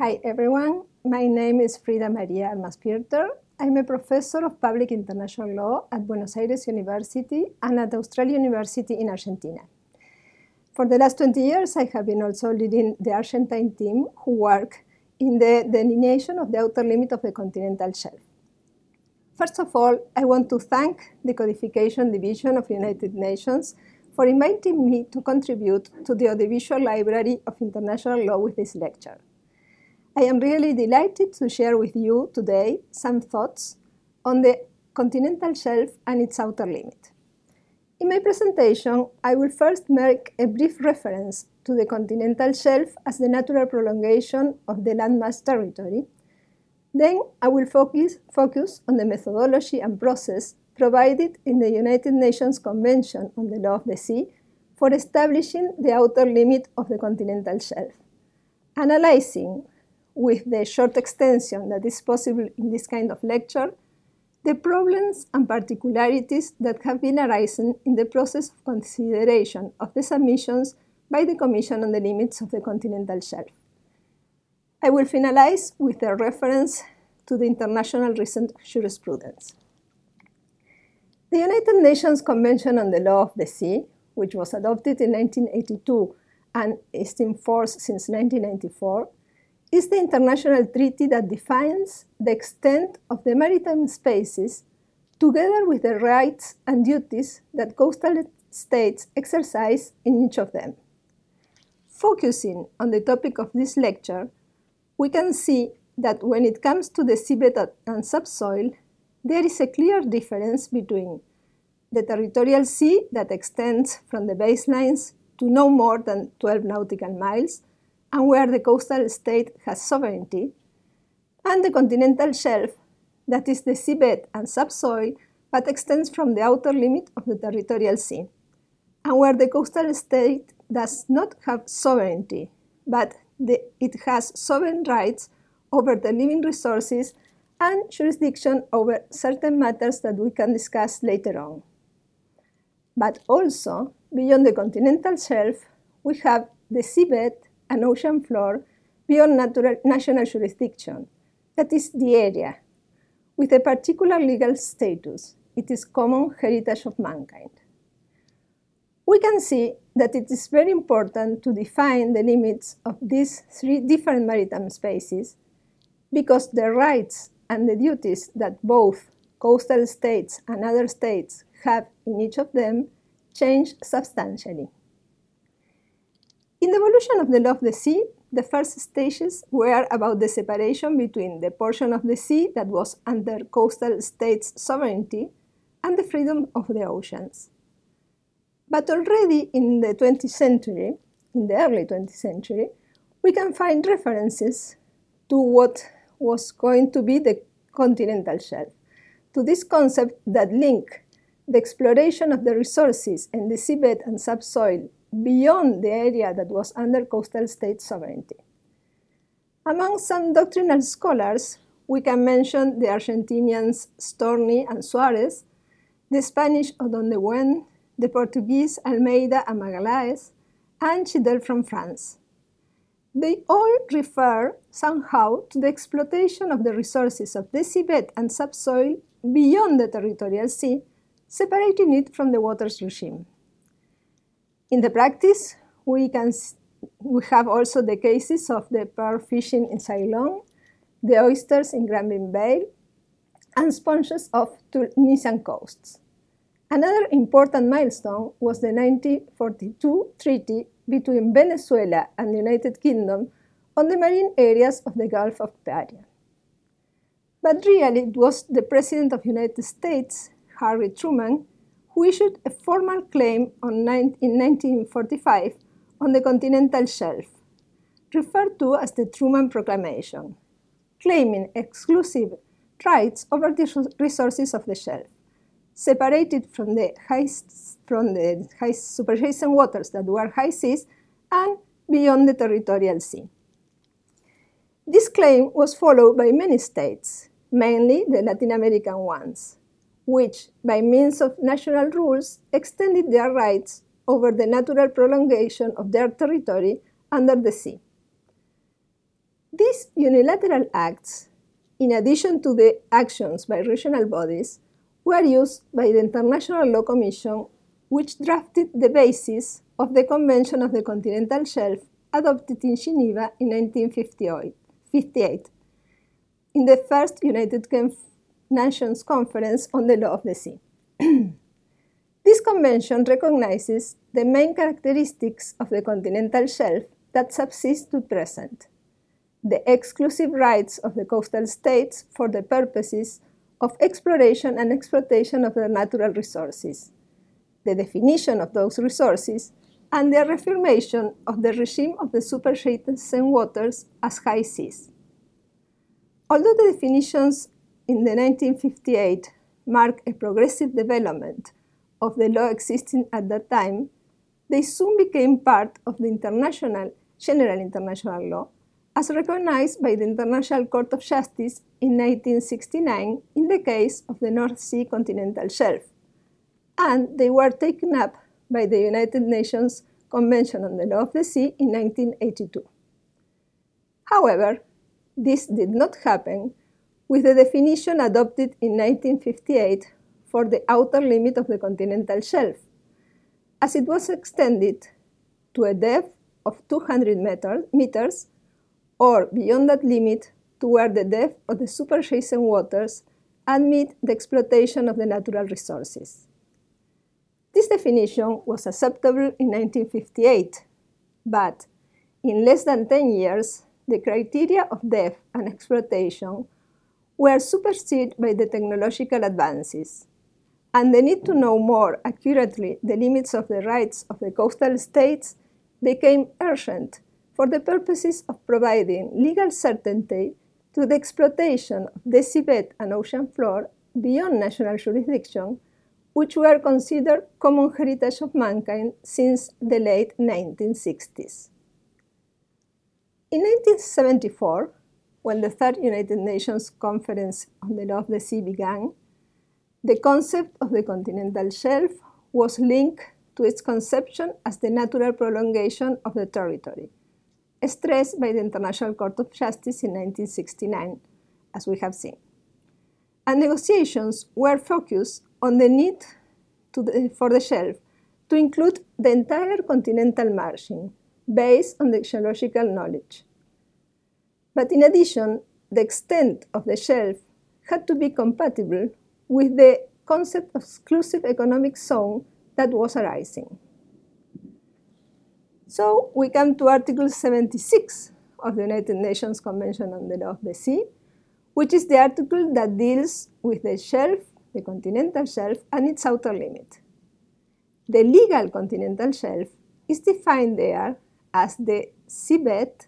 Hi everyone, my name is Frida Maria Pfirter. I'm a professor of public international law at Buenos Aires University and at Austral University in Argentina. For the last 20 years, I have been also leading the Argentine team who work in the delineation of the outer limit of the continental shelf. First of all, I want to thank the Codification Division of the United Nations for inviting me to contribute to the Audiovisual Library of International Law with this lecture. I am really delighted to share with you today some thoughts on the continental shelf and its outer limit. In my presentation, I will first make a brief reference to the continental shelf as the natural prolongation of the landmass territory. Then I will focus, focus on the methodology and process provided in the United Nations Convention on the Law of the Sea for establishing the outer limit of the continental shelf, analyzing with the short extension that is possible in this kind of lecture, the problems and particularities that have been arising in the process of consideration of the submissions by the Commission on the Limits of the Continental Shelf. I will finalize with a reference to the international recent jurisprudence. The United Nations Convention on the Law of the Sea, which was adopted in 1982 and is in force since 1994, is the international treaty that defines the extent of the maritime spaces together with the rights and duties that coastal states exercise in each of them. Focusing on the topic of this lecture, we can see that when it comes to the seabed and subsoil, there is a clear difference between the territorial sea that extends from the baselines to no more than 12 nautical miles and where the coastal state has sovereignty, and the continental shelf, that is the seabed and subsoil, but extends from the outer limit of the territorial sea, and where the coastal state does not have sovereignty, but the, it has sovereign rights over the living resources and jurisdiction over certain matters that we can discuss later on. But also, beyond the continental shelf, we have the seabed an ocean floor beyond natural, national jurisdiction, that is the area, with a particular legal status. It is common heritage of mankind. We can see that it is very important to define the limits of these three different maritime spaces because the rights and the duties that both coastal states and other states have in each of them change substantially. In the evolution of the law of the sea, the first stages were about the separation between the portion of the sea that was under coastal states' sovereignty and the freedom of the oceans. But already in the 20th century, in the early 20th century, we can find references to what was going to be the continental shelf, to this concept that link the exploration of the resources in the seabed and subsoil beyond the area that was under coastal state sovereignty. Among some doctrinal scholars, we can mention the Argentinians Storni and Suarez, the Spanish Odon de Buen, the Portuguese Almeida and Magalhaes, and Gidel from France. They all refer somehow to the exploitation of the resources of the seabed and subsoil beyond the territorial sea, separating it from the waters regime. In the practice, we can we have also the cases of the pearl fishing in Ceylon, the oysters in Granville Bay, and sponges of Tunisian coasts. Another important milestone was the 1942 treaty between Venezuela and the United Kingdom on the marine areas of the Gulf of Paria. But really, it was the President of the United States, Harry Truman, who issued a formal claim in 1945 on the continental shelf, referred to as the Truman Proclamation, claiming exclusive rights over the resources of the shelf, separated from the high, from the high superjacent waters that were high seas and beyond the territorial sea. This claim was followed by many states, mainly the Latin American ones, which, by means of national rules, extended their rights over the natural prolongation of their territory under the sea. These unilateral acts, in addition to the actions by regional bodies, were used by the International Law Commission, which drafted the basis of the Convention of the Continental Shelf adopted in Geneva in 1958, in the first United Nations Conference on the Law of the Sea. this convention recognizes the main characteristics of the continental shelf that subsist to present the exclusive rights of the coastal states for the purposes of exploration and exploitation of their natural resources, the definition of those resources, and the reaffirmation of the regime of the superadjacent waters as high seas. Although the definitions in the 1958 mark a progressive development of the law existing at that time, they soon became part of the international, general international law as recognized by the International Court of Justice in 1969 in the case of the North Sea continental shelf, and they were taken up by the United Nations Convention on the Law of the Sea in 1982. However, this did not happen with the definition adopted in 1958 for the outer limit of the continental shelf, as it was extended to a depth of 200 meter, meters or beyond that limit to where the depth of the superadjacent waters admit the exploitation of the natural resources. This definition was acceptable in 1958, but in less than 10 years, the criteria of depth and exploitation were superseded by the technological advances, and the need to know more accurately the limits of the rights of the coastal states became urgent for the purposes of providing legal certainty to the exploitation of the seabed and ocean floor beyond national jurisdiction, which were considered common heritage of mankind since the late 1960s. In 1974, when the Third United Nations Conference on the Law of the Sea began, the concept of the continental shelf was linked to its conception as the natural prolongation of the territory stressed by the International Court of Justice in 1969, as we have seen. And negotiations were focused on the need the, for the shelf to include the entire continental margin based on the geological knowledge. But in addition, the extent of the shelf had to be compatible with the concept of exclusive economic zone that was arising. So we come to Article 76 of the United Nations Convention on the Law of the Sea, which is the article that deals with the shelf, the continental shelf, and its outer limit. The legal continental shelf is defined there as the seabed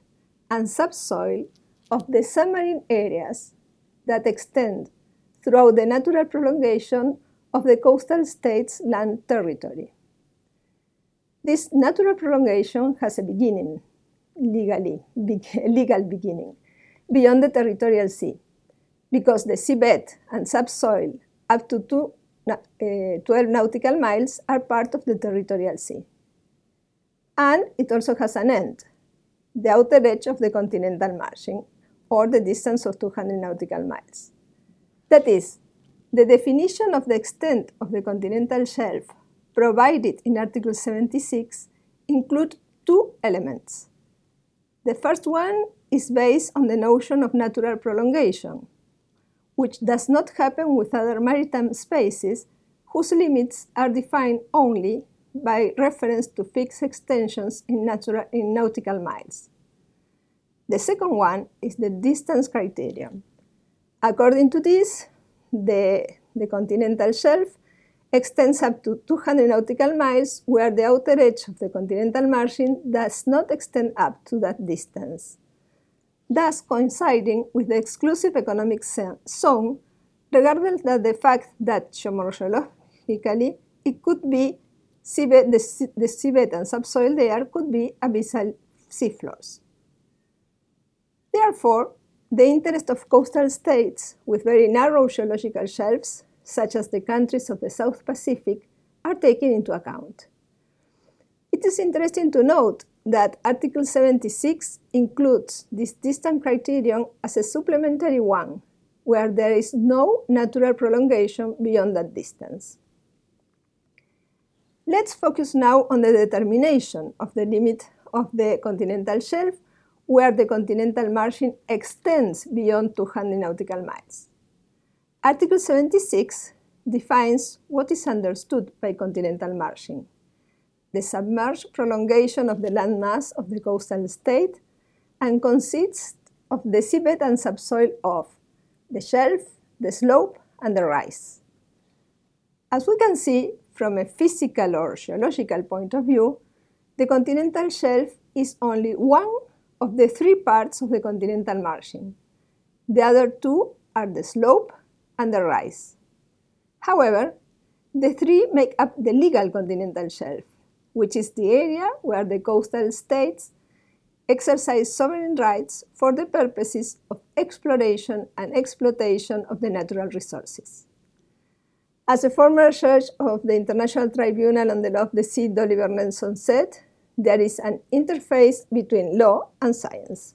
and subsoil of the submarine areas that extend throughout the natural prolongation of the coastal state's land territory. This natural prolongation has a beginning, legally, legal beginning, beyond the territorial sea, because the seabed and subsoil up to two, uh, 12 nautical miles are part of the territorial sea. And it also has an end, the outer edge of the continental margin, or the distance of 200 nautical miles. That is, the definition of the extent of the continental shelf provided in Article 76 include two elements. The first one is based on the notion of natural prolongation, which does not happen with other maritime spaces whose limits are defined only by reference to fixed extensions in, natural, in nautical miles. The second one is the distance criterion. According to this, the, the continental shelf extends up to 200 nautical miles, where the outer edge of the continental margin does not extend up to that distance, thus coinciding with the exclusive economic zone, regardless of the fact that geomorphologically it could be seabed, the, the seabed and subsoil there could be abyssal seafloors. Therefore, the interest of coastal states with very narrow geological shelves such as the countries of the South Pacific, are taken into account. It is interesting to note that Article 76 includes this distance criterion as a supplementary one, where there is no natural prolongation beyond that distance. Let's focus now on the determination of the limit of the continental shelf where the continental margin extends beyond 200 nautical miles. Article 76 defines what is understood by continental margin the submerged prolongation of the landmass of the coastal state and consists of the seabed and subsoil of the shelf, the slope, and the rise. As we can see from a physical or geological point of view, the continental shelf is only one of the three parts of the continental margin. The other two are the slope and the rise. However, the three make up the legal continental shelf, which is the area where the coastal states exercise sovereign rights for the purposes of exploration and exploitation of the natural resources. As a former judge of the International Tribunal on the Law of the Sea, Dolliver Nelson said, there is an interface between law and science.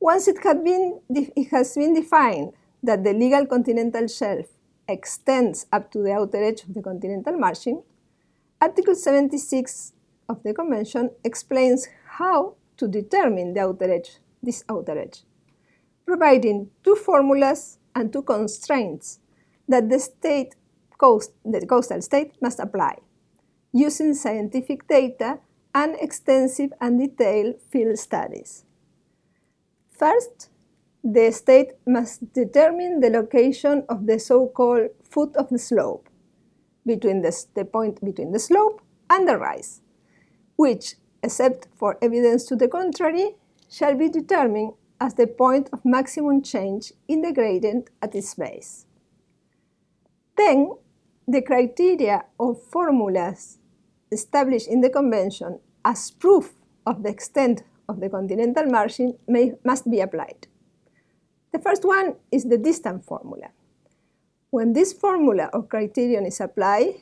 Once it, been, it has been defined that the legal continental shelf extends up to the outer edge of the continental margin, Article 76 of the Convention explains how to determine the outer edge, this outer edge, providing two formulas and two constraints that the state coast, the coastal state must apply using scientific data and extensive and detailed field studies. First, the state must determine the location of the so-called foot of the slope, between the, the point between the slope and the rise, which, except for evidence to the contrary, shall be determined as the point of maximum change in the gradient at its base. Then, the criteria or formulas established in the Convention as proof of the extent of the continental margin may, must be applied. The first one is the distance formula. When this formula or criterion is applied,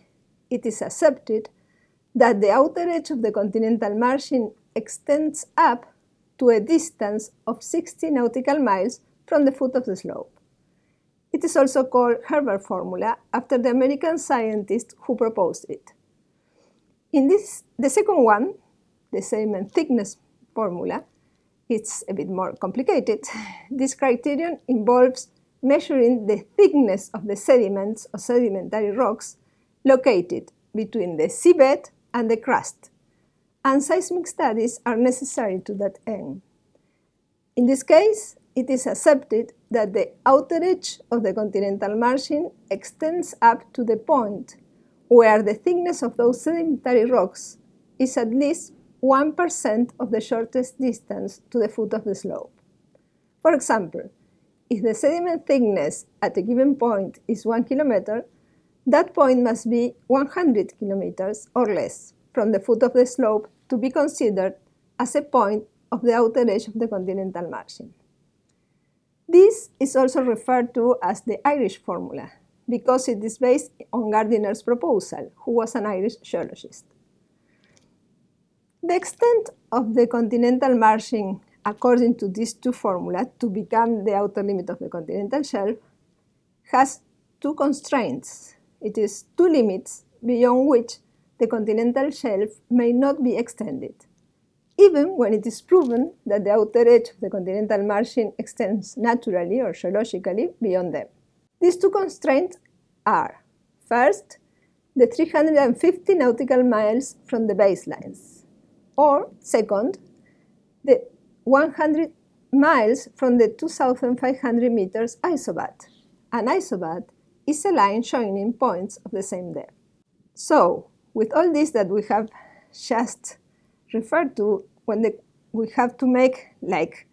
it is accepted that the outer edge of the continental margin extends up to a distance of 60 nautical miles from the foot of the slope. It is also called Hedberg formula after the American scientist who proposed it. In this, the second one, the sediment thickness formula, it's a bit more complicated. This criterion involves measuring the thickness of the sediments or sedimentary rocks located between the seabed and the crust, and seismic studies are necessary to that end. In this case, it is accepted that the outer edge of the continental margin extends up to the point where the thickness of those sedimentary rocks is at least 1% of the shortest distance to the foot of the slope. For example, if the sediment thickness at a given point is 1 kilometer, that point must be 100 kilometers or less from the foot of the slope to be considered as a point of the outer edge of the continental margin. This is also referred to as the Irish formula because it is based on Gardiner's proposal, who was an Irish geologist. The extent of the continental margin according to these two formulas to become the outer limit of the continental shelf has two constraints. It is two limits beyond which the continental shelf may not be extended, even when it is proven that the outer edge of the continental margin extends naturally or geologically beyond them. These two constraints are first, the 350 nautical miles from the baselines, or second, the 100 miles from the 2500 meters isobath. An isobath is a line joining points of the same depth. So, with all this that we have just referred to, when the, we have to make like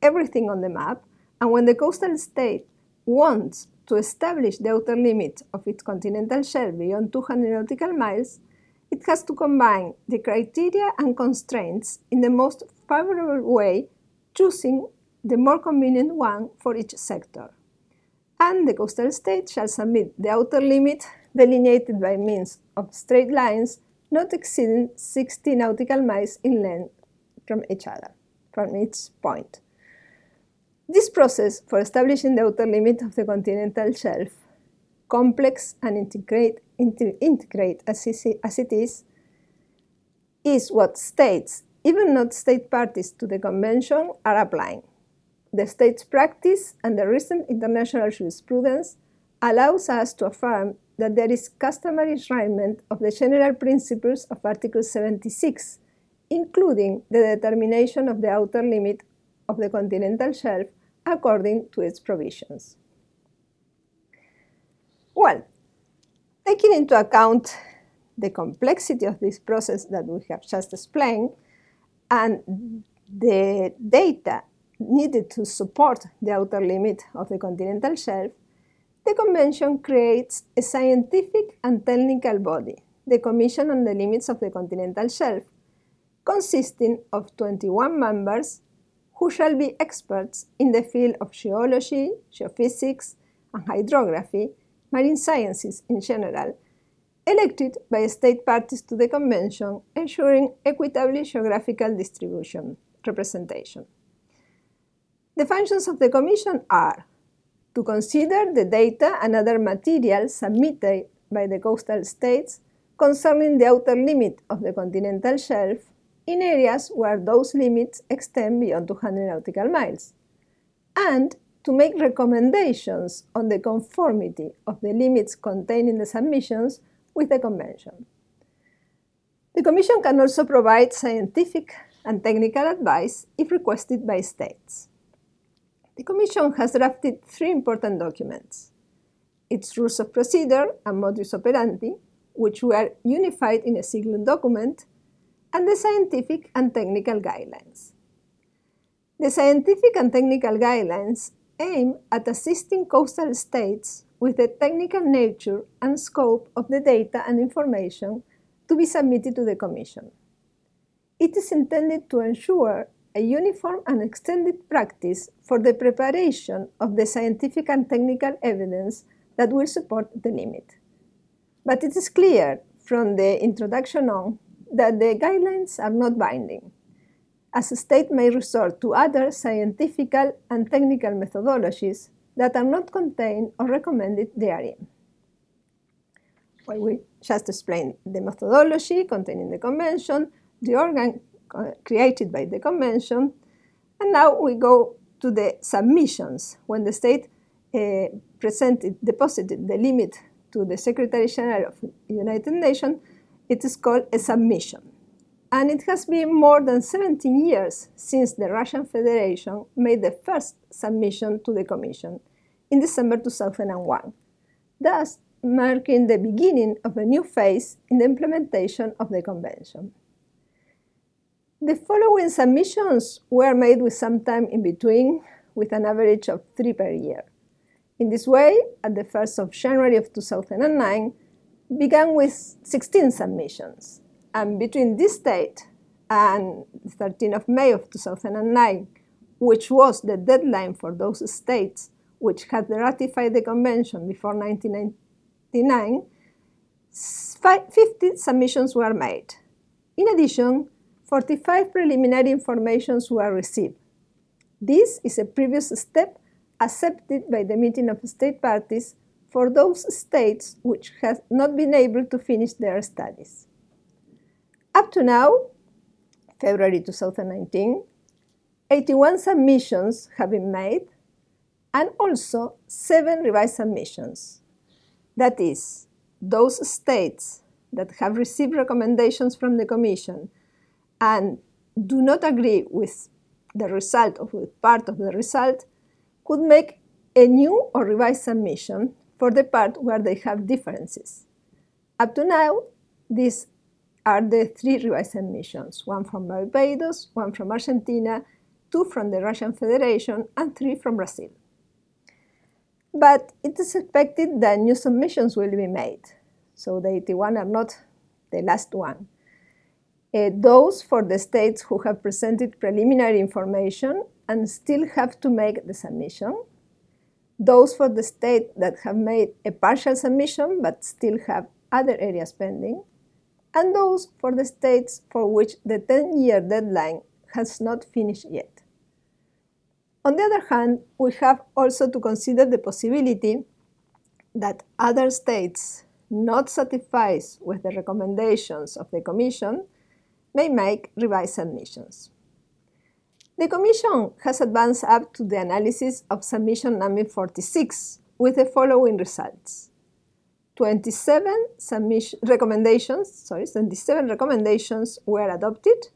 everything on the map, and when the coastal state wants to establish the outer limit of its continental shelf beyond 200 nautical miles, it has to combine the criteria and constraints in the most favorable way, choosing the more convenient one for each sector. And the coastal state shall submit the outer limit delineated by means of straight lines not exceeding 60 nautical miles in length from each other, from each point. This process for establishing the outer limit of the continental shelf, complex and integrate, integrate as it is, is what states, even not state parties to the convention, are applying. The state's practice and the recent international jurisprudence allows us to affirm that there is customary enshrinement of the general principles of Article 76, including the determination of the outer limit of the continental shelf according to its provisions. Well, taking into account the complexity of this process that we have just explained and the data needed to support the outer limit of the continental shelf, the Convention creates a scientific and technical body, the Commission on the Limits of the Continental Shelf, consisting of 21 members who shall be experts in the field of geology, geophysics, and hydrography, marine sciences in general, elected by state parties to the Convention, ensuring equitably geographical distribution representation. The functions of the Commission are to consider the data and other material submitted by the coastal states concerning the outer limit of the continental shelf in areas where those limits extend beyond 200 nautical miles, and to make recommendations on the conformity of the limits contained in the submissions with the Convention. The Commission can also provide scientific and technical advice if requested by states. The Commission has drafted three important documents its rules of procedure and modus operandi, which were unified in a single document and the scientific and technical guidelines. The scientific and technical guidelines aim at assisting coastal states with the technical nature and scope of the data and information to be submitted to the Commission. It is intended to ensure a uniform and extended practice for the preparation of the scientific and technical evidence that will support the limit. But it is clear from the introduction on that the guidelines are not binding, as a state may resort to other scientific and technical methodologies that are not contained or recommended therein. Well, we just explained the methodology contained in the convention, the organ created by the convention, and now we go to the submissions when the state uh, presented, deposited the limit to the Secretary General of the United Nations it is called a submission. And it has been more than 17 years since the Russian Federation made the first submission to the Commission in December 2001, thus marking the beginning of a new phase in the implementation of the Convention. The following submissions were made with some time in between, with an average of three per year. In this way, at the 1st of January of 2009, began with 16 submissions. And between this date and 13th of May of 2009, which was the deadline for those states which had ratified the convention before 1999, 50 submissions were made. In addition, 45 preliminary informations were received. This is a previous step accepted by the meeting of state parties for those states which have not been able to finish their studies. Up to now, February 2019, 81 submissions have been made and also seven revised submissions. That is, those states that have received recommendations from the Commission and do not agree with the result or with part of the result could make a new or revised submission for the part where they have differences. Up to now, these are the three revised submissions, one from Barbados, one from Argentina, two from the Russian Federation, and three from Brazil. But it is expected that new submissions will be made, so the 81 are not the last one. Uh, those for the states who have presented preliminary information and still have to make the submission, those for the state that have made a partial submission but still have other areas pending, and those for the states for which the 10 year deadline has not finished yet. On the other hand, we have also to consider the possibility that other states not satisfied with the recommendations of the Commission may make revised submissions. The Commission has advanced up to the analysis of submission number 46 with the following results. 27 submission recommendations, sorry, 27 recommendations were adopted.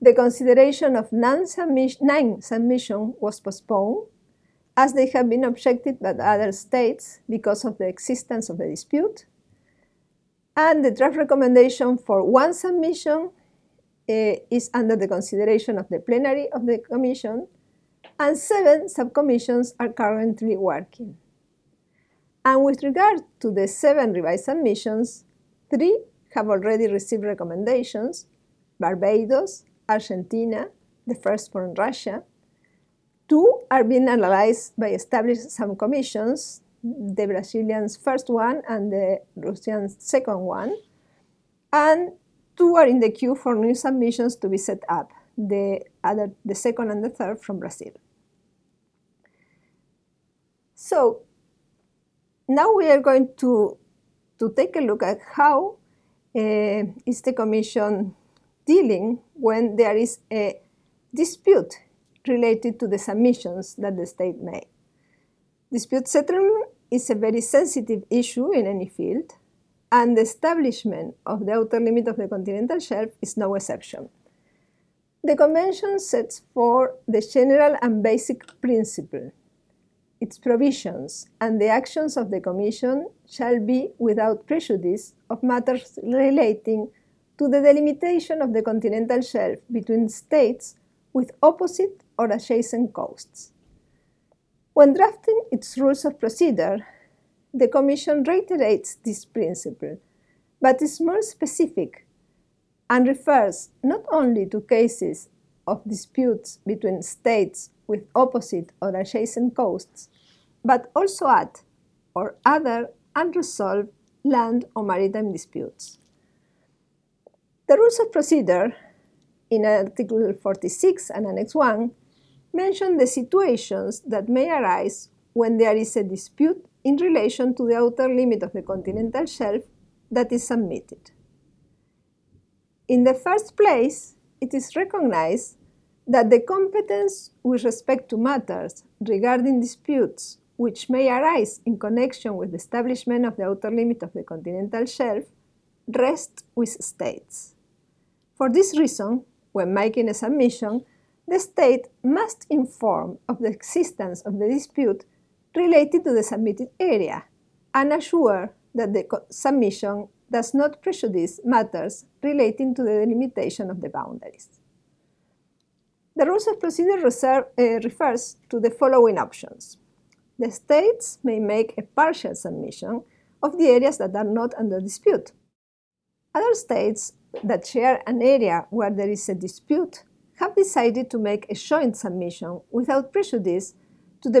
The consideration of nine, submission, nine submission was postponed as they have been objected by other states because of the existence of the dispute. And the draft recommendation for one submission Uh, is under the consideration of the plenary of the Commission, and seven subcommissions are currently working. And with regard to the seven revised submissions, three have already received recommendations Barbados, Argentina, the first from Russia. Two are being analyzed by established subcommissions, the Brazilian's first one and the Russian's second one. And two are in the queue for new submissions to be set up, the, other, the second and the third from Brazil. So now we are going to, to take a look at how uh, is the Commission dealing when there is a dispute related to the submissions that the state made. Dispute settlement is a very sensitive issue in any field, and the establishment of the outer limit of the continental shelf is no exception. The Convention sets forth the general and basic principle. Its provisions and the actions of the Commission shall be without prejudice of matters relating to the delimitation of the continental shelf between states with opposite or adjacent coasts. When drafting its rules of procedure, the Commission reiterates this principle, but is more specific and refers not only to cases of disputes between states with opposite or adjacent coasts, but also at or other unresolved land or maritime disputes. The rules of procedure in Article 46 and Annex 1 mention the situations that may arise when there is a dispute in relation to the outer limit of the continental shelf that is submitted. In the first place, it is recognized that the competence with respect to matters regarding disputes which may arise in connection with the establishment of the outer limit of the continental shelf rests with states. For this reason, when making a submission, the state must inform of the existence of the dispute related to the submitted area and assure that the submission does not prejudice matters relating to the delimitation of the boundaries. The rules of procedure reserve, uh, refers to the following options. The states may make a partial submission of the areas that are not under dispute. Other states that share an area where there is a dispute have decided to make a joint submission without prejudice to the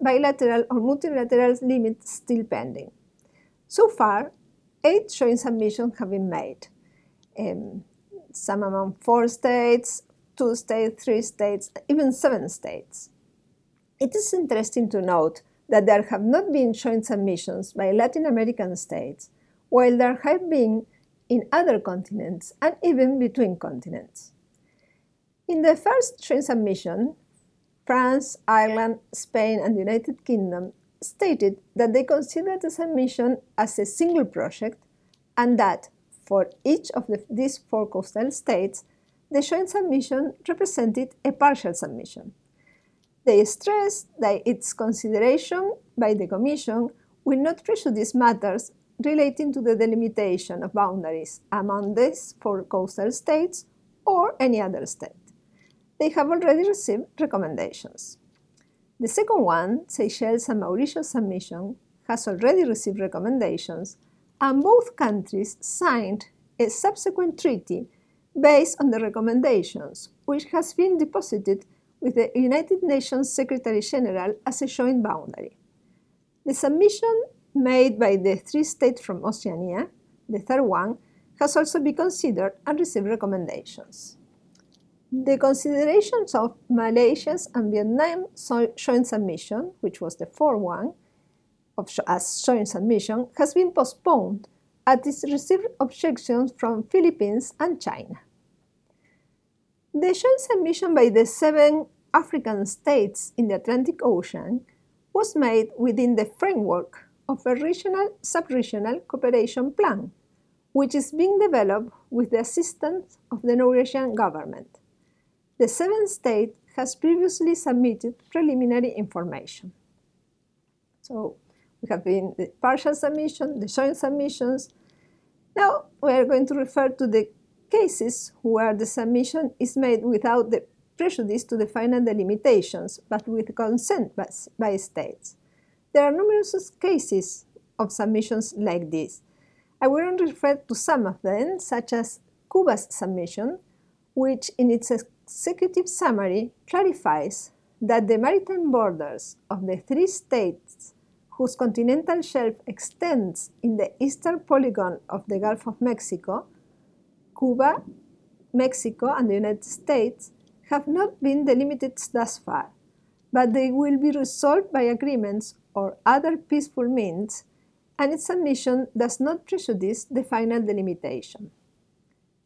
bilateral or multilateral limits still pending. So far, eight joint submissions have been made, um, some among four states, two states, three states, even seven states. It is interesting to note that there have not been joint submissions by Latin American states, while there have been in other continents and even between continents. In the first joint submission, France, Ireland, Spain, and the United Kingdom stated that they considered the submission as a single project and that for each of the, these four coastal states, the joint submission represented a partial submission. They stressed that its consideration by the Commission will not prejudice matters relating to the delimitation of boundaries among these four coastal states or any other state they have already received recommendations. The second one, Seychelles and Mauritius submission, has already received recommendations, and both countries signed a subsequent treaty based on the recommendations, which has been deposited with the United Nations Secretary General as a joint boundary. The submission made by the three states from Oceania, the third one, has also been considered and received recommendations. The considerations of Malaysia's and Vietnam's joint submission, which was the fourth one of, as joint submission, has been postponed as it received objections from Philippines and China. The joint submission by the seven African states in the Atlantic Ocean was made within the framework of a regional sub-regional cooperation plan, which is being developed with the assistance of the Norwegian government. The seventh state has previously submitted preliminary information. So we have been the partial submission, the joint submissions. Now we are going to refer to the cases where the submission is made without the prejudice to the final delimitations, but with consent by, by states. There are numerous cases of submissions like this. I will refer to some of them, such as Cuba's submission, which in its executive summary clarifies that the maritime borders of the three states whose continental shelf extends in the eastern polygon of the Gulf of Mexico Cuba, Mexico, and the United States have not been delimited thus far, but they will be resolved by agreements or other peaceful means, and its submission does not prejudice the final delimitation.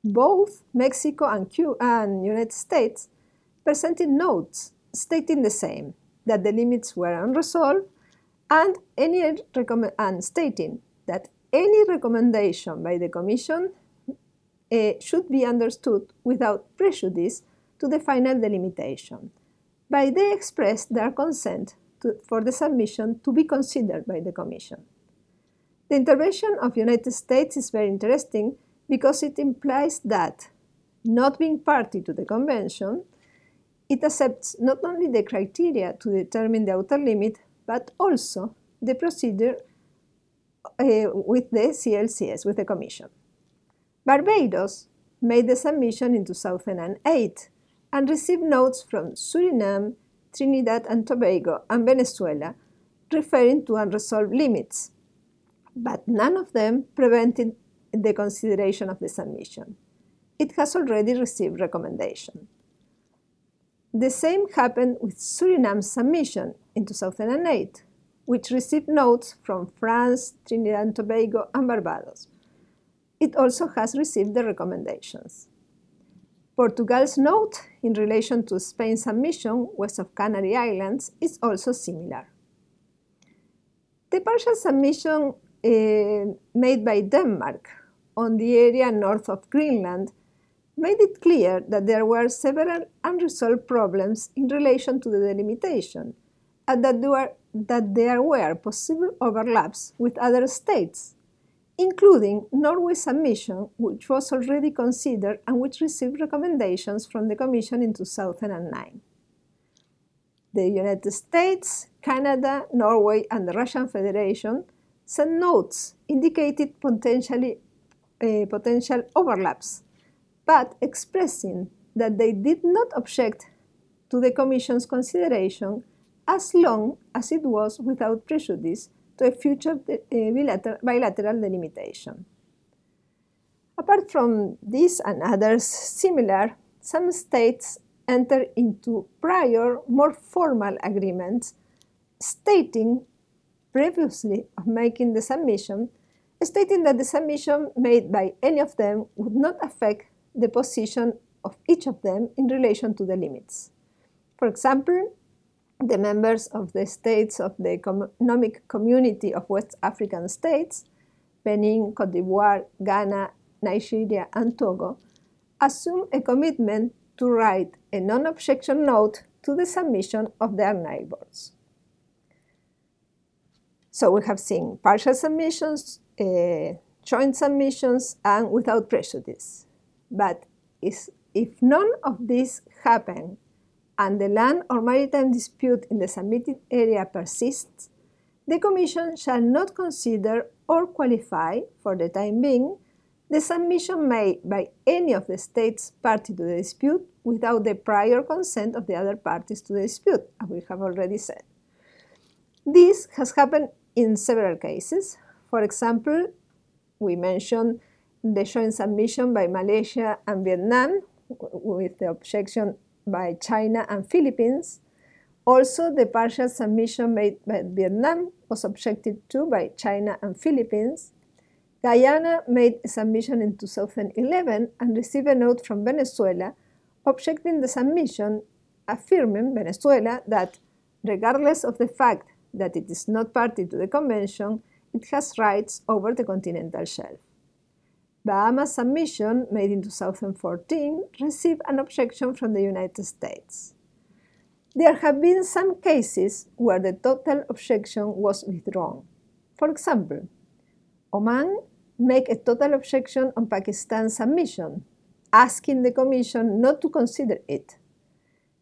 Both Mexico and, Cuba and United States presented notes stating the same, that the limits were unresolved, and, any and stating that any recommendation by the Commission uh, should be understood without prejudice to the final delimitation, by they expressed their consent to, for the submission to be considered by the Commission. The intervention of United States is very interesting because it implies that, not being party to the convention, it accepts not only the criteria to determine the outer limit, but also the procedure uh, with the CLCS, with the Commission. Barbados made the submission in 2008 and received notes from Suriname, Trinidad and Tobago, and Venezuela referring to unresolved limits, but none of them prevented the consideration of the submission. It has already received recommendation. The same happened with Suriname's submission in 2008, which received notes from France, Trinidad and Tobago, and Barbados. It also has received the recommendations. Portugal's note in relation to Spain's submission west of Canary Islands is also similar. The partial submission uh, made by Denmark on the area north of Greenland made it clear that there were several unresolved problems in relation to the delimitation and that there were, that there were possible overlaps with other states including Norway's submission, which was already considered and which received recommendations from the Commission in 2009. The United States, Canada, Norway, and the Russian Federation sent notes indicating potentially, uh, potential overlaps, but expressing that they did not object to the Commission's consideration as long as it was without prejudice to a future uh, bilateral delimitation. Apart from this and others similar, some states enter into prior, more formal agreements stating previously of making the submission, stating that the submission made by any of them would not affect the position of each of them in relation to the limits. For example, the members of the states of the Economic Community of West African States, Benin, Cote d'Ivoire, Ghana, Nigeria, and Togo, assume a commitment to write a non objection note to the submission of their neighbors. So we have seen partial submissions, uh, joint submissions, and without prejudice. But if none of these happen and the land or maritime dispute in the submitted area persists, the Commission shall not consider or qualify, for the time being, the submission made by any of the states party to the dispute without the prior consent of the other parties to the dispute, as we have already said. This has happened in several cases. For example, we mentioned the joint submission by Malaysia and Vietnam, with the objection by China and Philippines. Also, the partial submission made by Vietnam was objected to by China and Philippines. Guyana made a submission in 2011 and received a note from Venezuela objecting the submission, affirming Venezuela that, regardless of the fact that it is not party to the convention, it has rights over the continental shelf. Bahamas' submission, made in 2014, received an objection from the United States. There have been some cases where the total objection was withdrawn. For example, Oman made a total objection on Pakistan's submission, asking the Commission not to consider it.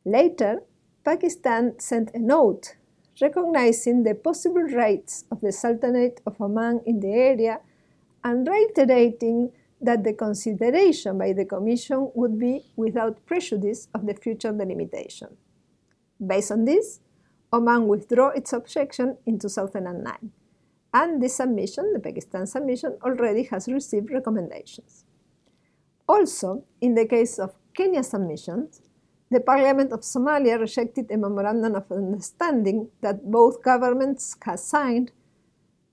Later, Pakistan sent a note recognizing the possible rights of the Sultanate of Oman in the area and reiterating that the consideration by the Commission would be without prejudice of the future delimitation. Based on this, Oman withdrew its objection in 2009, and this submission, the Pakistan submission, already has received recommendations. Also, in the case of Kenya submissions, the Parliament of Somalia rejected a memorandum of understanding that both governments had signed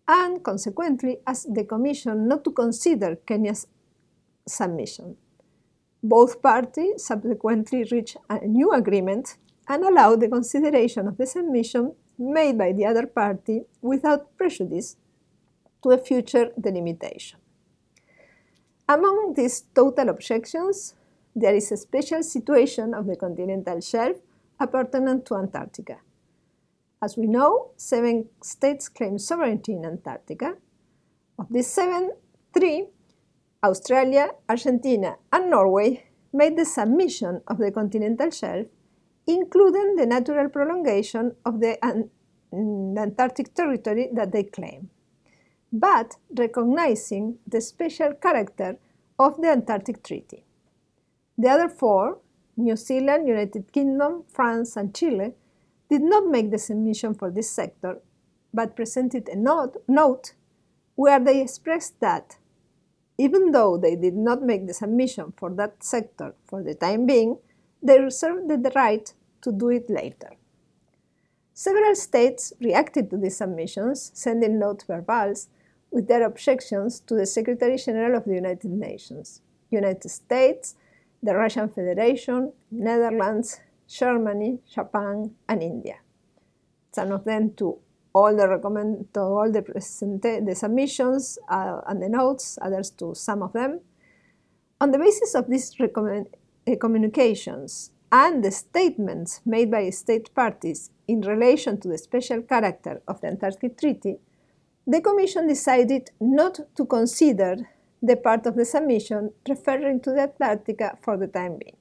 and consequently asked the Commission not to consider Kenya's submission. Both parties subsequently reached a new agreement and allowed the consideration of the submission made by the other party without prejudice to a future delimitation. Among these total objections, there is a special situation of the continental shelf appertinent to Antarctica. As we know, seven states claim sovereignty in Antarctica. Of these seven, three, Australia, Argentina, and Norway, made the submission of the continental shelf, including the natural prolongation of the, the mm, Antarctic territory that they claim, but recognizing the special character of the Antarctic Treaty. The other four, New Zealand, United Kingdom, France, and Chile, did not make the submission for this sector, but presented a note, note where they expressed that even though they did not make the submission for that sector for the time being, they reserved the right to do it later. Several states reacted to these submissions, sending note verbals with their objections to the Secretary General of the United Nations, United States, the Russian Federation, Netherlands, Germany, Japan, and India. Some of them to all the recommend to all the the submissions uh, and the notes, others to some of them. On the basis of these recommend, uh, communications and the statements made by state parties in relation to the special character of the Antarctic Treaty, the Commission decided not to consider the part of the submission referring to the Antarctica for the time being.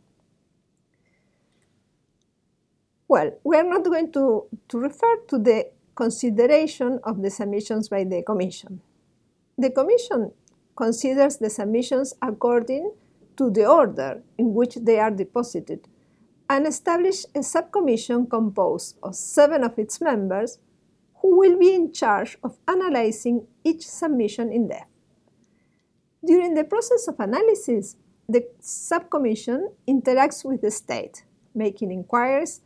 Well, we are not going to, to refer to the consideration of the submissions by the Commission. The Commission considers the submissions according to the order in which they are deposited and establish a subcommission composed of seven of its members who will be in charge of analyzing each submission in depth. During the process of analysis, the subcommission interacts with the state, making inquiries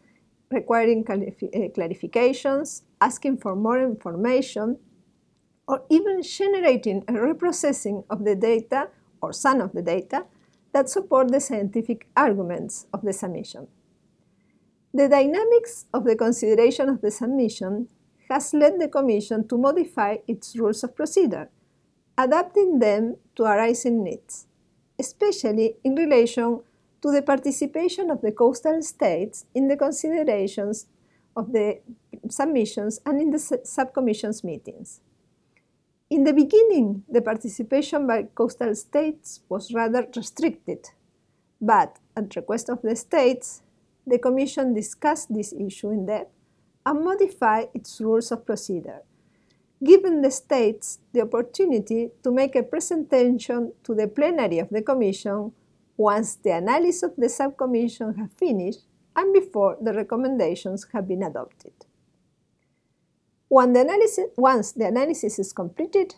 requiring eh, clarifications, asking for more information, or even generating a reprocessing of the data or some of the data that support the scientific arguments of the submission. The dynamics of the consideration of the submission has led the Commission to modify its rules of procedure, adapting them to arising needs, especially in relation to the participation of the coastal states in the considerations of the submissions and in the subcommission's meetings. In the beginning, the participation by coastal states was rather restricted, but at request of the states, the Commission discussed this issue in depth and modified its rules of procedure, giving the states the opportunity to make a presentation to the plenary of the Commission once the analysis of the subcommission has finished and before the recommendations have been adopted. The analysis, once the analysis is completed,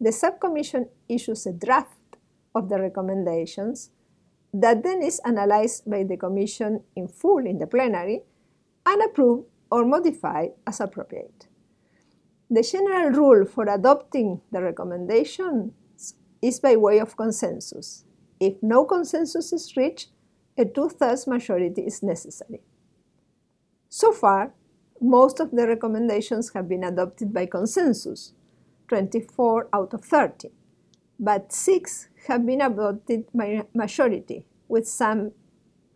the subcommission issues a draft of the recommendations that then is analyzed by the Commission in full in the plenary and approved or modified as appropriate. The general rule for adopting the recommendations is by way of consensus. If no consensus is reached, a two-thirds majority is necessary. So far, most of the recommendations have been adopted by consensus, 24 out of 30, but six have been adopted by majority, with some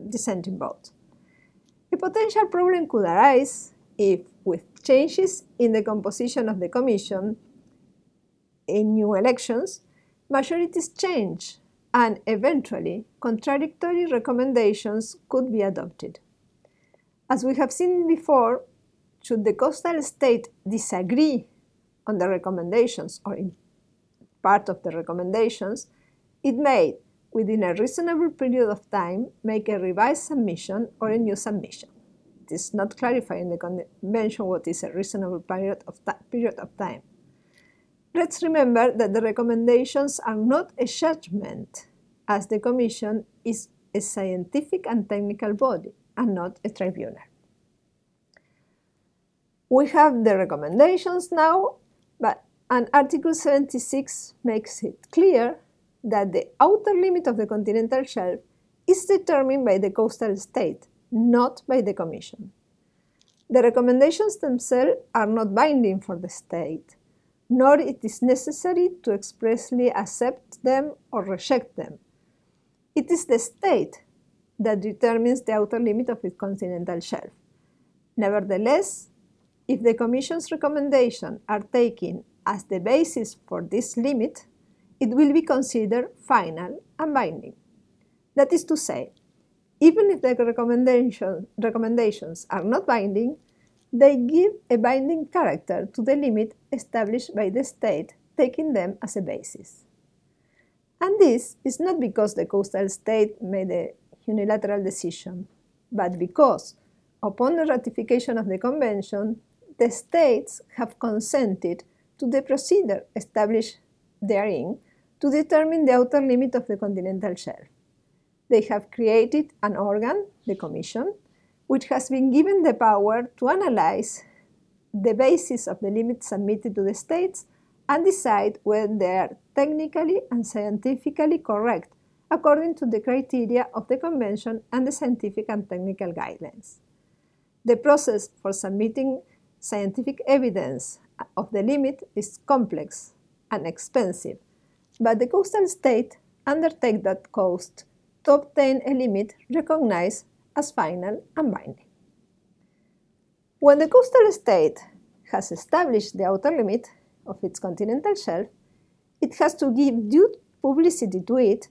dissenting votes. A potential problem could arise if, with changes in the composition of the Commission in new elections, majorities change and eventually contradictory recommendations could be adopted. As we have seen before, should the coastal state disagree on the recommendations or in part of the recommendations, it may, within a reasonable period of time, make a revised submission or a new submission. It is not clarified in the convention what is a reasonable period of, period of time. Let's remember that the recommendations are not a judgment, as the Commission is a scientific and technical body and not a tribunal. We have the recommendations now, but and Article 76 makes it clear that the outer limit of the continental shelf is determined by the coastal state, not by the Commission. The recommendations themselves are not binding for the state, nor it is necessary to expressly accept them or reject them. It is the state that determines the outer limit of its continental shelf. Nevertheless, if the Commission's recommendations are taken as the basis for this limit, it will be considered final and binding. That is to say, even if the recommendation, recommendations are not binding, they give a binding character to the limit established by the state, taking them as a basis. And this is not because the coastal state made a unilateral decision, but because, upon the ratification of the convention, the states have consented to the procedure established therein to determine the outer limit of the continental shelf. They have created an organ, the Commission, which has been given the power to analyze the basis of the limits submitted to the states and decide whether they are technically and scientifically correct according to the criteria of the Convention and the scientific and technical guidelines. The process for submitting scientific evidence of the limit is complex and expensive, but the coastal state undertake that cost to obtain a limit recognized as final and binding. When the coastal state has established the outer limit of its continental shelf, it has to give due publicity to it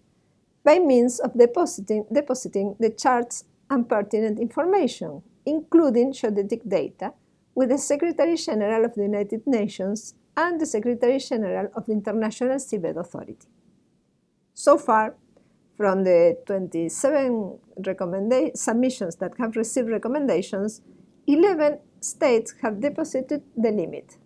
by means of depositing, depositing the charts and pertinent information, including geodetic data, with the Secretary General of the United Nations and the Secretary General of the International Seabed Authority. So far, from the 27 submissions that have received recommendations, 11 states have deposited the limit.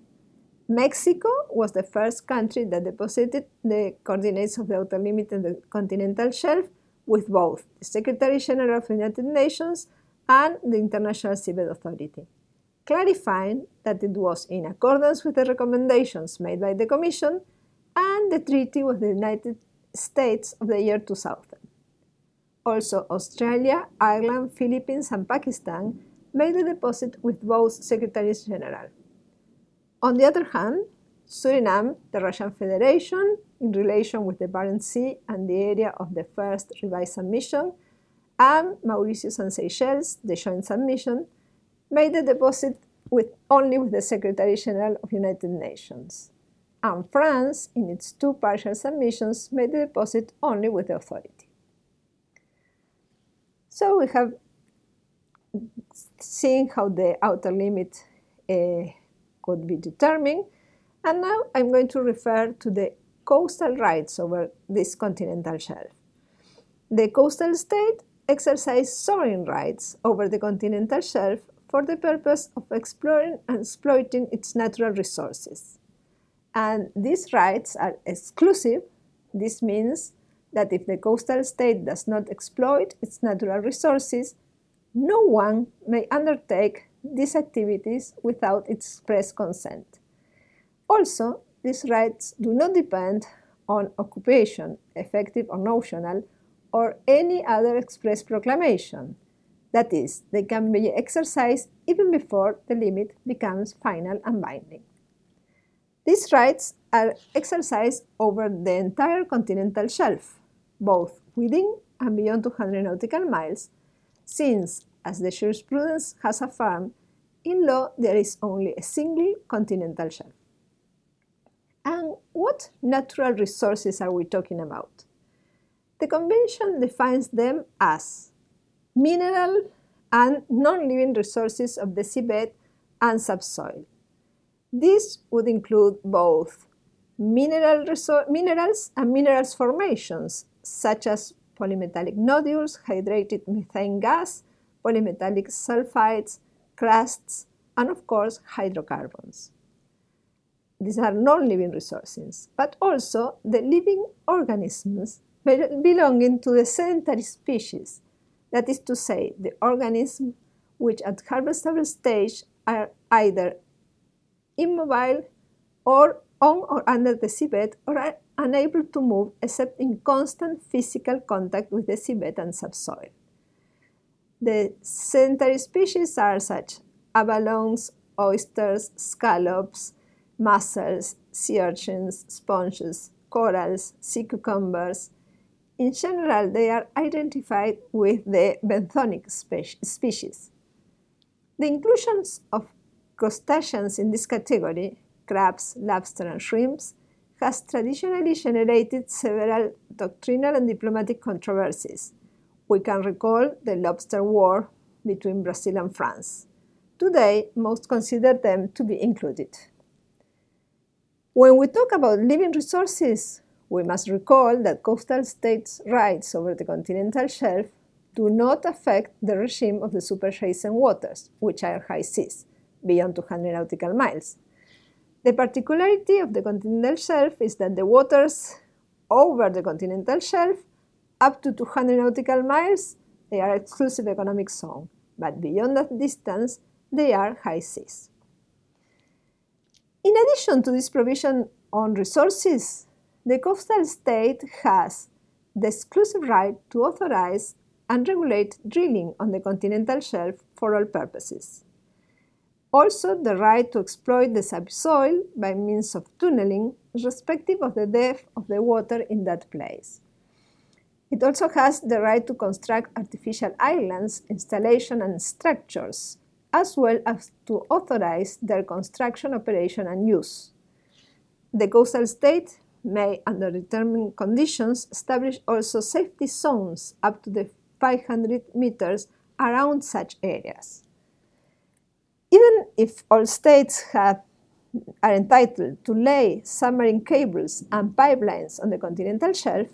Mexico was the first country that deposited the coordinates of the outer limit in the continental shelf with both the Secretary General of the United Nations and the International Seabed Authority clarifying that it was in accordance with the recommendations made by the Commission and the treaty with the United States of the year 2000. Also, Australia, Ireland, Philippines, and Pakistan made a deposit with both Secretaries General. On the other hand, Suriname, the Russian Federation, in relation with the Barents Sea and the area of the first revised submission, and Mauritius and Seychelles, the joint submission, made the deposit with only with the Secretary General of United Nations. And France, in its two partial submissions, made the deposit only with the authority. So we have seen how the outer limit uh, could be determined. And now I'm going to refer to the coastal rights over this continental shelf. The coastal state exercised sovereign rights over the continental shelf for the purpose of exploring and exploiting its natural resources. And these rights are exclusive. This means that if the coastal state does not exploit its natural resources, no one may undertake these activities without its express consent. Also, these rights do not depend on occupation, effective or notional, or any other express proclamation. That is, they can be exercised even before the limit becomes final and binding. These rights are exercised over the entire continental shelf, both within and beyond 200 nautical miles, since, as the jurisprudence has affirmed, in law there is only a single continental shelf. And what natural resources are we talking about? The Convention defines them as mineral and non-living resources of the seabed and subsoil. This would include both mineral minerals and minerals formations, such as polymetallic nodules, hydrated methane gas, polymetallic sulfides, crusts, and of course hydrocarbons. These are non-living resources, but also the living organisms belonging to the sedentary species, that is to say, the organisms which at harvestable stage are either immobile or on or under the seabed or are unable to move except in constant physical contact with the seabed and subsoil. The sedentary species are such abalones, oysters, scallops, mussels, sea urchins, sponges, corals, sea cucumbers. In general, they are identified with the benthonic spe species. The inclusions of crustaceans in this category, crabs, lobster, and shrimps, has traditionally generated several doctrinal and diplomatic controversies. We can recall the lobster war between Brazil and France. Today, most consider them to be included. When we talk about living resources, we must recall that coastal states' rights over the continental shelf do not affect the regime of the superadjacent waters, which are high seas, beyond 200 nautical miles. The particularity of the continental shelf is that the waters over the continental shelf, up to 200 nautical miles, they are exclusive economic zone, but beyond that distance, they are high seas. In addition to this provision on resources, the coastal state has the exclusive right to authorize and regulate drilling on the continental shelf for all purposes. Also, the right to exploit the subsoil by means of tunneling, irrespective of the depth of the water in that place. It also has the right to construct artificial islands, installation, and structures as well as to authorize their construction, operation, and use. The coastal state may, under determined conditions, establish also safety zones up to the 500 meters around such areas. Even if all states have, are entitled to lay submarine cables and pipelines on the continental shelf,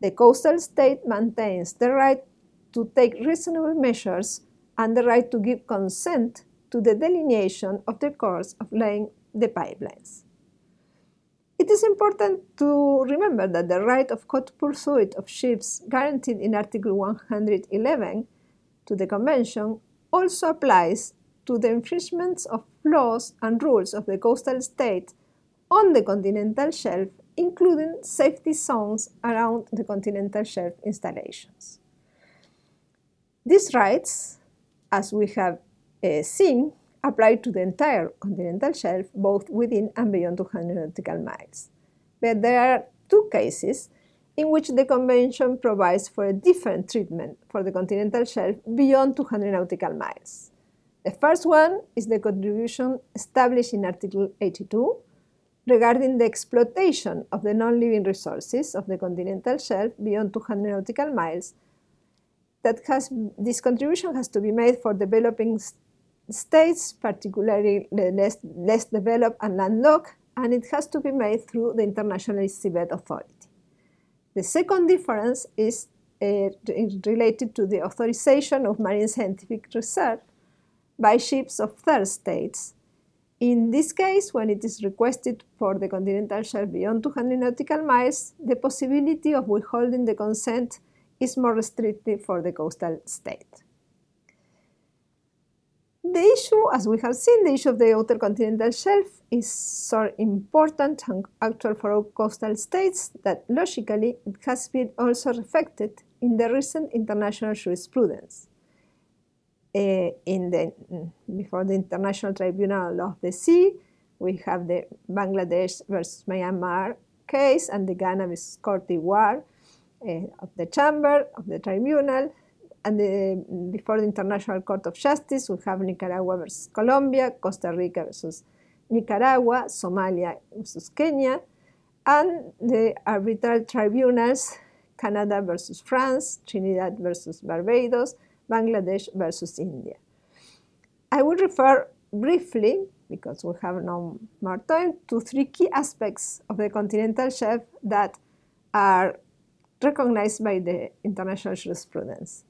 the coastal state maintains the right to take reasonable measures and the right to give consent to the delineation of the course of laying the pipelines. It is important to remember that the right of hot pursuit of ships guaranteed in Article 111 to the Convention also applies to the infringements of laws and rules of the coastal state on the continental shelf, including safety zones around the continental shelf installations. These rights as we have uh, seen, apply to the entire continental shelf, both within and beyond 200 nautical miles. But there are two cases in which the Convention provides for a different treatment for the continental shelf beyond 200 nautical miles. The first one is the contribution established in Article 82 regarding the exploitation of the non-living resources of the continental shelf beyond 200 nautical miles that has this contribution has to be made for developing states, particularly the less, less developed and landlocked, and it has to be made through the International Seabed Authority. The second difference is uh, related to the authorization of marine scientific research by ships of third states, In this case, when it is requested for the continental shelf beyond 200 nautical miles, the possibility of withholding the consent is more restrictive for the coastal state. The issue, as we have seen, the issue of the outer continental shelf is so important and actual for all coastal states that logically it has been also reflected in the recent international jurisprudence. Uh, in the, before the International Tribunal of the Sea, we have the Bangladesh versus Myanmar case and the Ghana versus Cote uh, of the Chamber of the Tribunal. And the, before the International Court of Justice, we have Nicaragua versus Colombia, Costa Rica versus Nicaragua, Somalia versus Kenya, and the arbitral tribunals, Canada versus France, Trinidad versus Barbados, Bangladesh versus India. I will refer briefly, because we have no more time, to three key aspects of the continental shelf that are recognized by the international jurisprudence.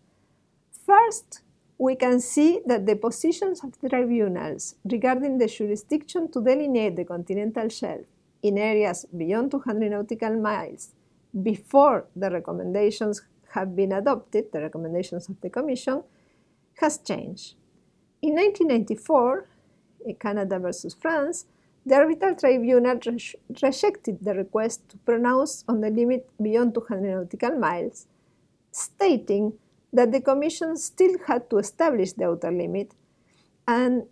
First, we can see that the positions of the tribunals regarding the jurisdiction to delineate the continental shelf in areas beyond 200 nautical miles before the recommendations have been adopted, the recommendations of the Commission, has changed. In 1994, in Canada versus France, the arbitral tribunal re rejected the request to pronounce on the limit beyond 200 nautical miles, stating that the Commission still had to establish the outer limit and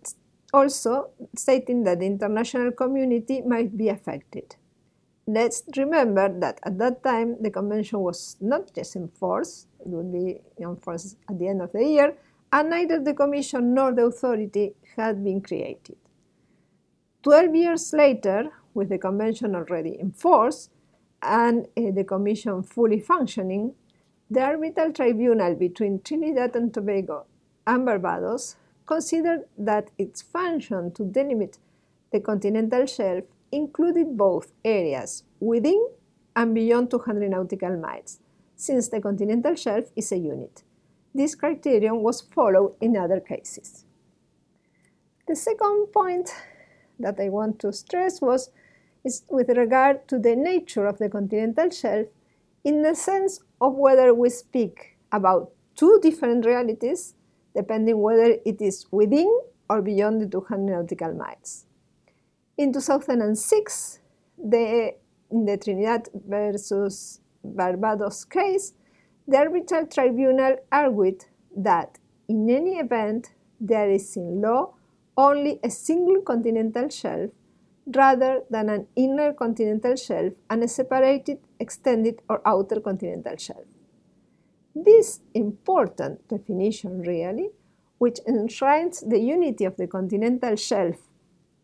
also stating that the international community might be affected. Let's remember that at that time the convention was not just in force, it would be in force at the end of the year, and neither the Commission nor the authority had been created. Twelve years later, with the convention already in force and uh, the Commission fully functioning, the arbitral tribunal between Trinidad and Tobago and Barbados considered that its function to delimit the continental shelf included both areas within and beyond 200 nautical miles, since the continental shelf is a unit. This criterion was followed in other cases. The second point that I want to stress was is with regard to the nature of the continental shelf in the sense of whether we speak about two different realities, depending whether it is within or beyond the 200 nautical miles. In 2006, the, in the Trinidad versus Barbados case, the arbitral tribunal argued that in any event, there is in law only a single continental shelf rather than an inner continental shelf and a separated, extended, or outer continental shelf. This important definition, really, which enshrines the unity of the continental shelf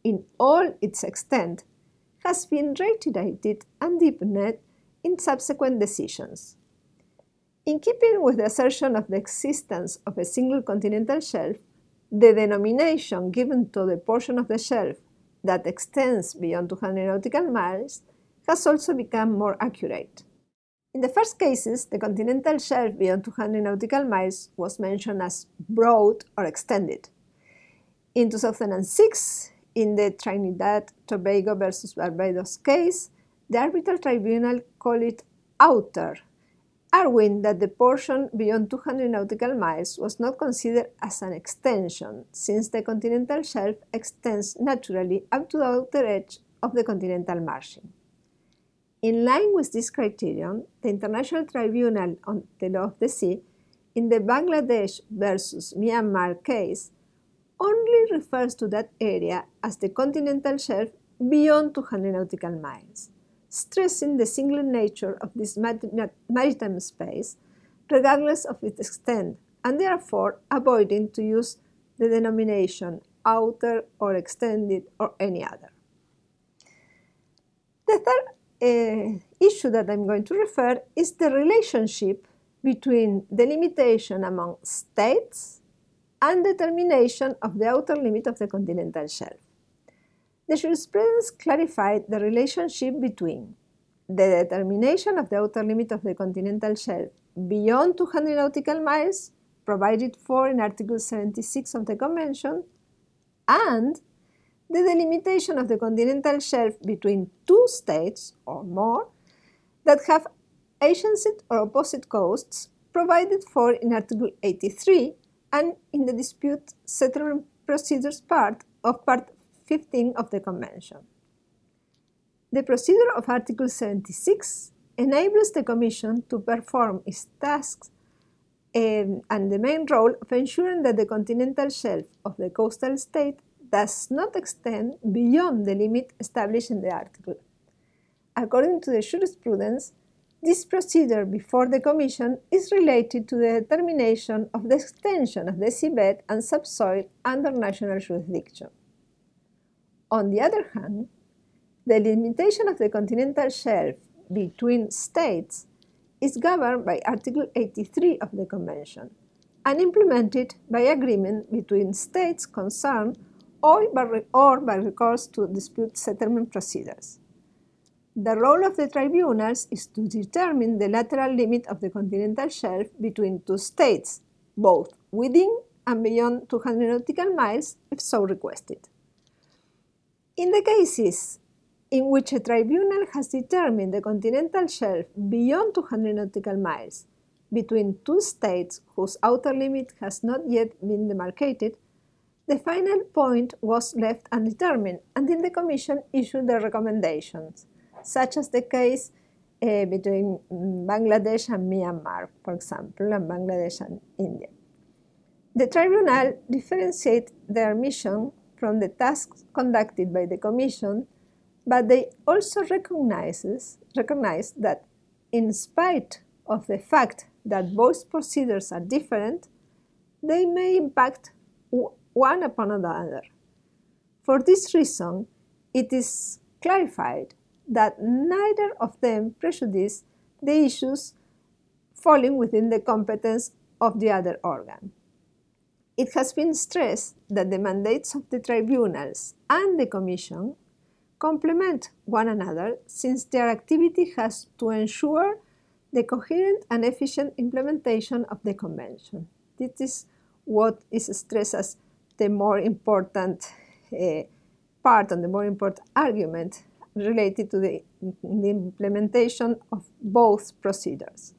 in all its extent, has been reiterated and deepened in subsequent decisions. In keeping with the assertion of the existence of a single continental shelf, the denomination given to the portion of the shelf that extends beyond 200 nautical miles has also become more accurate. In the first cases, the continental shelf beyond 200 nautical miles was mentioned as broad or extended. In 2006, in the Trinidad Tobago versus Barbados case, the arbitral tribunal called it outer arguing that the portion beyond 200 nautical miles was not considered as an extension, since the continental shelf extends naturally up to the outer edge of the continental margin. In line with this criterion, the International Tribunal on the Law of the Sea, in the Bangladesh versus Myanmar case, only refers to that area as the continental shelf beyond 200 nautical miles stressing the singular nature of this maritime space, regardless of its extent, and therefore avoiding to use the denomination outer or extended or any other. The third uh, issue that I'm going to refer is the relationship between the limitation among states and determination of the outer limit of the continental shelf. The jurisprudence clarified the relationship between the determination of the outer limit of the continental shelf beyond 200 nautical miles, provided for in Article 76 of the Convention, and the delimitation of the continental shelf between two states or more that have adjacent or opposite coasts provided for in Article 83 and in the dispute settlement procedures part of Part 15 of the Convention. The procedure of Article 76 enables the Commission to perform its tasks um, and the main role of ensuring that the continental shelf of the coastal state does not extend beyond the limit established in the article. According to the jurisprudence, this procedure before the Commission is related to the determination of the extension of the seabed and subsoil under national jurisdiction. On the other hand, the limitation of the continental shelf between states is governed by Article 83 of the Convention and implemented by agreement between states concerned or by, recourse to dispute settlement procedures. The role of the tribunals is to determine the lateral limit of the continental shelf between two states, both within and beyond 200 nautical miles if so requested. In the cases in which a tribunal has determined the continental shelf beyond 200 nautical miles between two states whose outer limit has not yet been demarcated, the final point was left undetermined until the Commission issued the recommendations such as the case uh, between Bangladesh and Myanmar, for example, and Bangladesh and India. The tribunal differentiates their mission from the tasks conducted by the Commission, but they also recognizes, recognize that in spite of the fact that both procedures are different, they may impact one upon another. For this reason, it is clarified that neither of them prejudice the issues falling within the competence of the other organ. It has been stressed that the mandates of the tribunals and the Commission complement one another since their activity has to ensure the coherent and efficient implementation of the Convention. This is what is stressed as the more important uh, part and the more important argument related to the, the implementation of both procedures.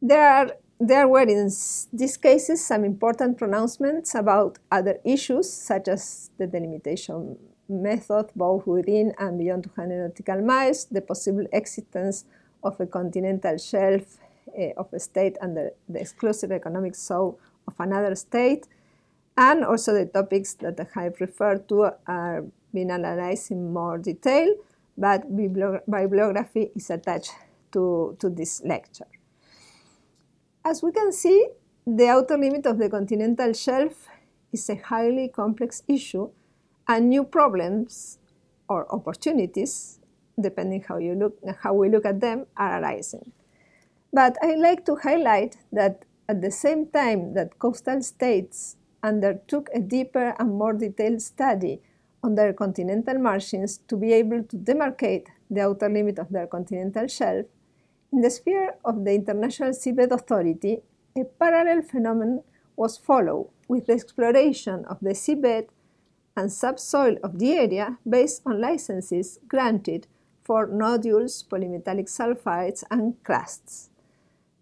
There, are, there were in these cases some important pronouncements about other issues, such as the delimitation method both within and beyond 200 nautical miles, the possible existence of a continental shelf uh, of a state under the exclusive economic zone of another state, and also the topics that I have referred to uh, are been analyzed in more detail, but bibliography is attached to, to this lecture. As we can see, the outer limit of the continental shelf is a highly complex issue, and new problems or opportunities, depending how you look, how we look at them, are arising. But I like to highlight that at the same time that coastal states undertook a deeper and more detailed study on their continental margins to be able to demarcate the outer limit of their continental shelf, in the sphere of the International Seabed Authority, a parallel phenomenon was followed with the exploration of the seabed and subsoil of the area based on licenses granted for nodules, polymetallic sulfides, and crusts.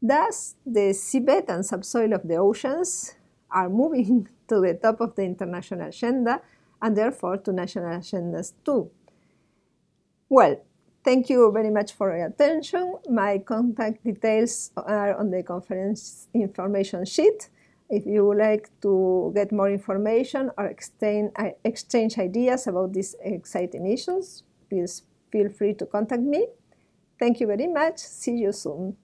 Thus, the seabed and subsoil of the oceans are moving to the top of the international agenda and therefore to national agendas too. Well, thank you very much for your attention. My contact details are on the conference information sheet. If you would like to get more information or exchange, ideas about these exciting issues, please feel free to contact me. Thank you very much. See you soon.